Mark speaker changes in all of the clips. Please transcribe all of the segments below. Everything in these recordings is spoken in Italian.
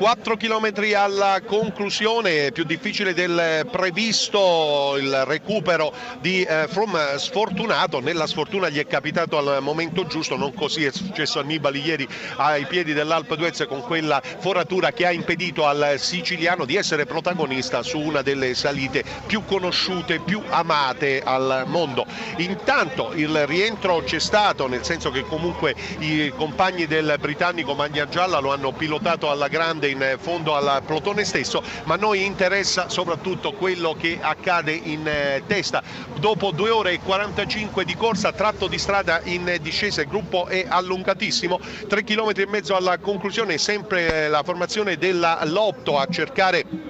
Speaker 1: 4 km alla conclusione, più difficile del previsto il recupero di eh, From sfortunato, nella sfortuna gli è capitato al momento giusto, non così è successo a Nibali ieri ai piedi dell'Alpe d'Huez con quella foratura che ha impedito al siciliano di essere protagonista su una delle salite più conosciute, più amate al mondo. Intanto il rientro c'è stato, nel senso che comunque i compagni del britannico Maglia Gialla lo hanno pilotato alla grande in fondo al plotone stesso, ma noi interessa soprattutto quello che accade in eh, testa. Dopo 2 ore e 45 di corsa, tratto di strada in discesa, il gruppo è allungatissimo, 3 km e mezzo alla conclusione, sempre eh, la formazione della Lotto a cercare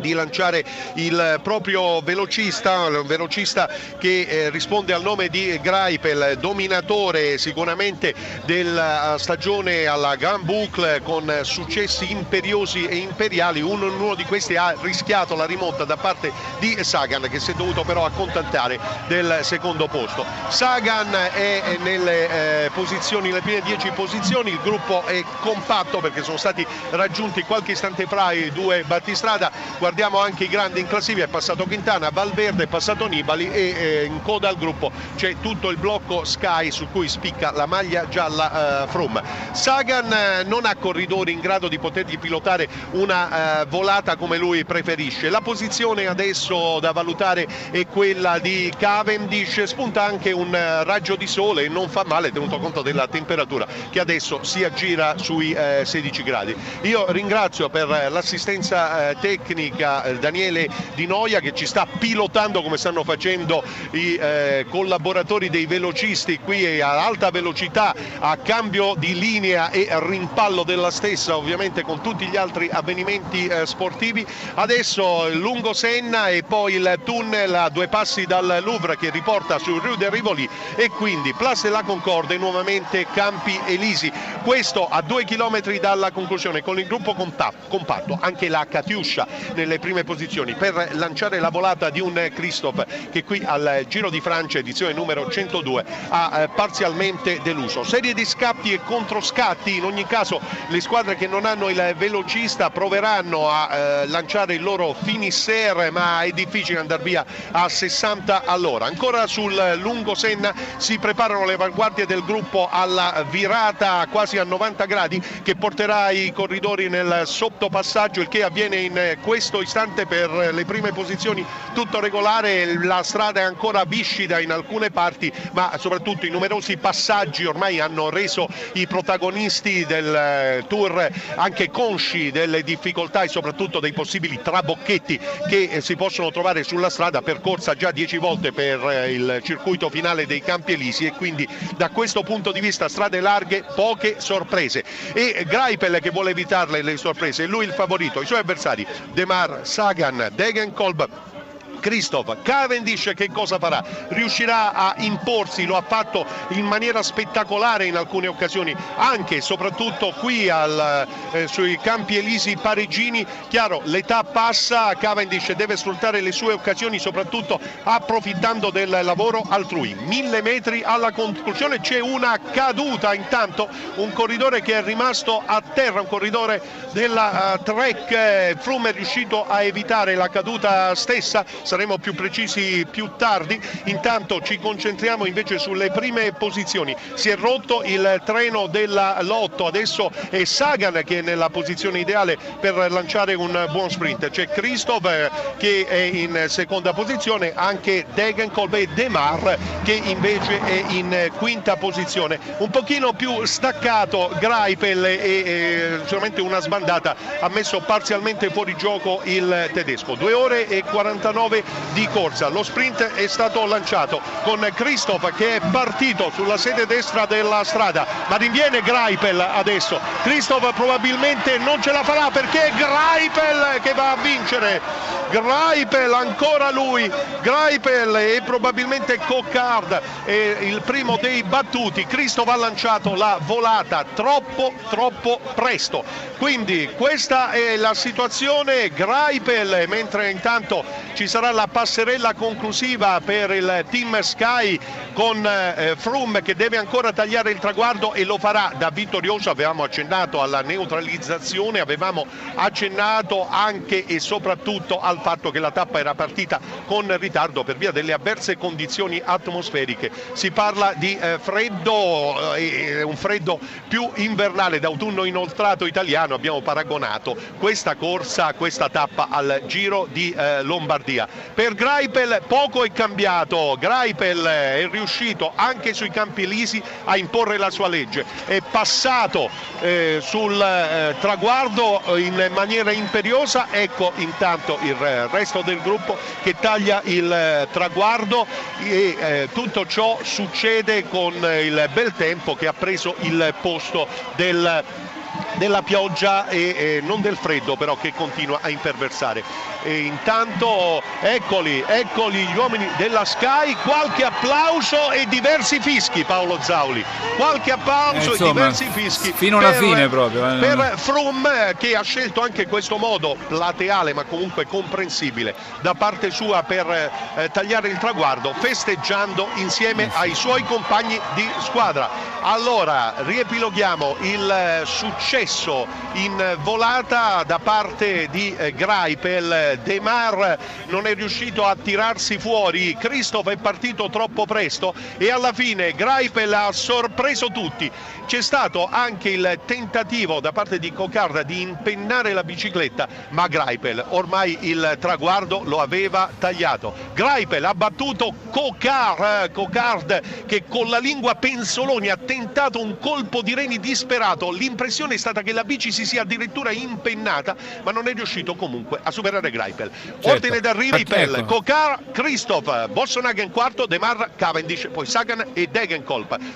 Speaker 1: di lanciare il proprio velocista, un velocista che eh, risponde al nome di Greipel, dominatore sicuramente della stagione alla Grand Boucle con successi imperiosi e imperiali. Uno, di questi ha rischiato la rimonta da parte di Sagan che si è dovuto però accontentare del secondo posto. Sagan è nelle eh, posizioni, nelle prime 10 posizioni, il gruppo è compatto perché sono stati raggiunti qualche istante fra i due battistrada guardiamo anche i grandi in classifica, è passato Quintana, Valverde, è passato Nibali e eh, in coda al gruppo c'è tutto il blocco Sky su cui spicca la maglia gialla eh, Froome. Sagan eh, non ha corridori in grado di potergli pilotare una eh, volata come lui preferisce. La posizione adesso da valutare è quella di Cavendish, spunta anche un eh, raggio di sole e non fa male tenuto conto della temperatura che adesso si aggira sui 16 gradi. Io ringrazio per l'assistenza tecnica tecnica eh, Daniele Di Noia che ci sta pilotando come stanno facendo i eh, collaboratori dei velocisti qui a alta velocità a cambio di linea e rimpallo della stessa ovviamente con tutti gli altri avvenimenti eh, sportivi. Adesso lungo Senna e poi il tunnel a due passi dal Louvre che riporta su Rue de Rivoli e quindi Place la Concorde nuovamente Campi Elisi. Questo a due chilometri dalla conclusione con il gruppo compatto anche la Catiuscia nelle prime posizioni per lanciare la volata di un Christophe che qui al Giro di Francia edizione numero 102 ha eh, parzialmente deluso. Serie di scatti e controscatti, in ogni caso le squadre che non hanno il velocista proveranno a eh, lanciare il loro finisser ma è difficile andare via a 60 all'ora. Ancora sul lungo Senna si preparano le avanguardie del gruppo alla virata quasi a 90 gradi che porterà i corridori nel sottopassaggio il che avviene in questo questo istante per le prime posizioni tutto regolare, la strada è ancora viscida in alcune parti ma soprattutto i numerosi passaggi ormai hanno reso i protagonisti del eh, tour anche consci delle difficoltà e soprattutto dei possibili trabocchetti che eh, si possono trovare sulla strada percorsa già dieci volte per eh, il circuito finale dei Campi Elisi e quindi da questo punto di vista strade larghe poche sorprese. E Greipel che vuole evitarle le sorprese, lui il favorito, i suoi avversari De Mar Pogacar, Sagan, Degenkolb Christoph Cavendish che cosa farà? Riuscirà a imporsi, lo ha fatto in maniera spettacolare in alcune occasioni, anche e soprattutto qui al, eh, sui campi elisi pareggini. Chiaro, l'età passa, Cavendish deve sfruttare le sue occasioni, soprattutto approfittando del lavoro altrui. Mille metri alla conclusione c'è una caduta intanto, un corridore che è rimasto a terra, un corridore della uh, Trek. Froome è riuscito a evitare la caduta stessa saremo più precisi più tardi. Intanto ci concentriamo invece sulle prime posizioni. Si è rotto il treno della Lotto, adesso è Sagan che è nella posizione ideale per lanciare un buon sprint. C'è Christoph eh, che è in seconda posizione, anche Degenkolb e Demar che invece è in quinta posizione. Un pochino più staccato Greipel e, e solamente una sbandata ha messo parzialmente fuori gioco il tedesco. 2 ore e 49 di corsa. Lo sprint è stato lanciato con Christoph che è partito sulla sede destra della strada, ma rinviene Greipel adesso. Christoph probabilmente non ce la farà perché è Greipel che va a vincere. Greipel, ancora lui, Greipel e probabilmente Coccard è il primo dei battuti. Christoph ha lanciato la volata troppo troppo presto. Quindi questa è la situazione Greipel mentre intanto ci sarà la passerella conclusiva per il team Sky con eh, Froome che deve ancora tagliare il traguardo e lo farà da vittorioso. Avevamo accennato alla neutralizzazione, avevamo accennato anche e soprattutto al fatto che la tappa era partita con ritardo per via delle avverse condizioni atmosferiche. Si parla di eh, freddo, eh, un freddo più invernale d'autunno inoltrato italiano. Abbiamo paragonato questa corsa, questa tappa al Giro di eh, Lombardia. Per Greipel poco è cambiato, Greipel è riuscito anche sui campi lisi a imporre la sua legge, è passato eh, sul eh, traguardo in maniera imperiosa, ecco intanto il resto del gruppo che taglia il eh, traguardo e eh, tutto ciò succede con il bel tempo che ha preso il posto del della pioggia e eh, non del freddo però che continua a imperversare. E intanto eccoli eccoli gli uomini della Sky. Qualche applauso e diversi fischi Paolo Zauli. Qualche applauso eh, insomma, e diversi fischi
Speaker 2: fino alla fine proprio
Speaker 1: eh. per Froome che ha scelto anche questo modo plateale ma comunque comprensibile da parte sua per eh, tagliare il traguardo festeggiando insieme ai suoi compagni di squadra. Allora riepiloghiamo il eh, successo in volata da parte di eh, Greipel De Mar non è riuscito a tirarsi fuori, Christoph è partito troppo presto e alla fine Greipel ha sorpreso tutti. C'è stato anche il tentativo da parte di Cocard di impennare la bicicletta, ma Greipel ormai il traguardo lo aveva tagliato. Greipel ha battuto Cocard, Cocard che con la lingua penzoloni ha tentato un colpo di reni disperato. L'impressione è stata che la bici si sia addirittura impennata, ma non è riuscito comunque a superare Greipel. Certo. Ordine d'arrivo Pell, ecco. Cocar, Christoph, Bossenhagen quarto, De Mar, Cavendish, poi Sagan e Degenkolb.